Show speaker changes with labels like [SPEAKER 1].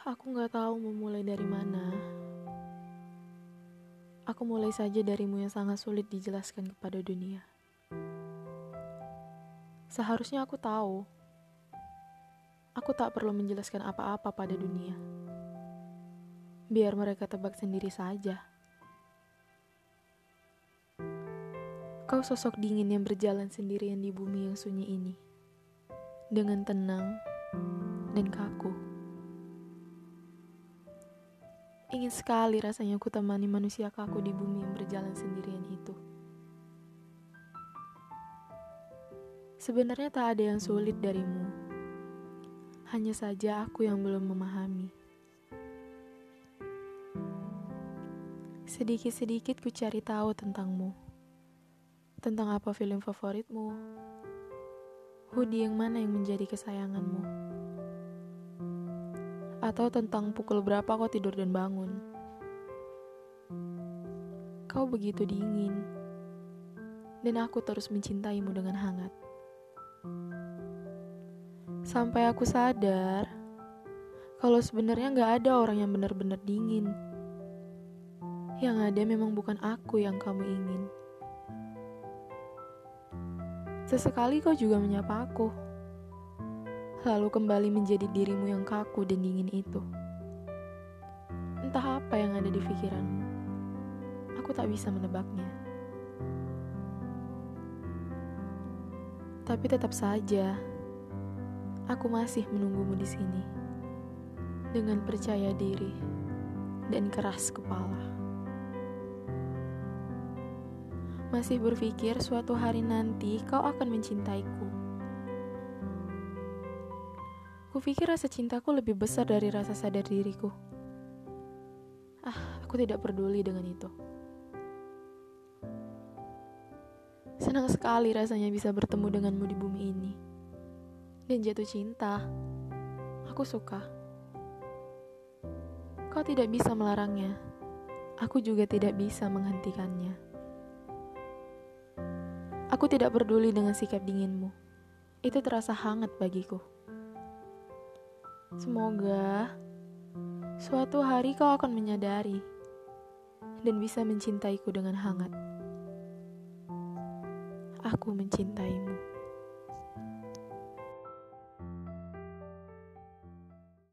[SPEAKER 1] Aku gak tahu mau mulai dari mana. Aku mulai saja darimu yang sangat sulit dijelaskan kepada dunia. Seharusnya aku tahu. Aku tak perlu menjelaskan apa-apa pada dunia. Biar mereka tebak sendiri saja. Kau sosok dingin yang berjalan sendirian di bumi yang sunyi ini. Dengan tenang dan kaku. Ingin sekali rasanya ku temani manusia kaku di bumi yang berjalan sendirian itu. Sebenarnya tak ada yang sulit darimu. Hanya saja aku yang belum memahami. Sedikit-sedikit ku cari tahu tentangmu. Tentang apa film favoritmu. Hoodie yang mana yang menjadi kesayanganmu. Atau tentang pukul berapa kau tidur dan bangun. Kau begitu dingin. Dan aku terus mencintaimu dengan hangat. Sampai aku sadar kalau sebenarnya gak ada orang yang benar-benar dingin. Yang ada memang bukan aku yang kamu ingin. Sesekali kau juga menyapa aku. Lalu kembali menjadi dirimu yang kaku dan dingin itu. Entah apa yang ada di pikiranmu. Aku tak bisa menebaknya. Tapi tetap saja, aku masih menunggumu di sini dengan percaya diri dan keras kepala. masih berpikir suatu hari nanti kau akan mencintaiku. Kupikir rasa cintaku lebih besar dari rasa sadar diriku. Ah, aku tidak peduli dengan itu. Senang sekali rasanya bisa bertemu denganmu di bumi ini. Dan jatuh cinta. Aku suka. Kau tidak bisa melarangnya. Aku juga tidak bisa menghentikannya. Aku tidak peduli dengan sikap dinginmu. Itu terasa hangat bagiku. Semoga suatu hari kau akan menyadari dan bisa mencintaiku dengan hangat. Aku mencintaimu.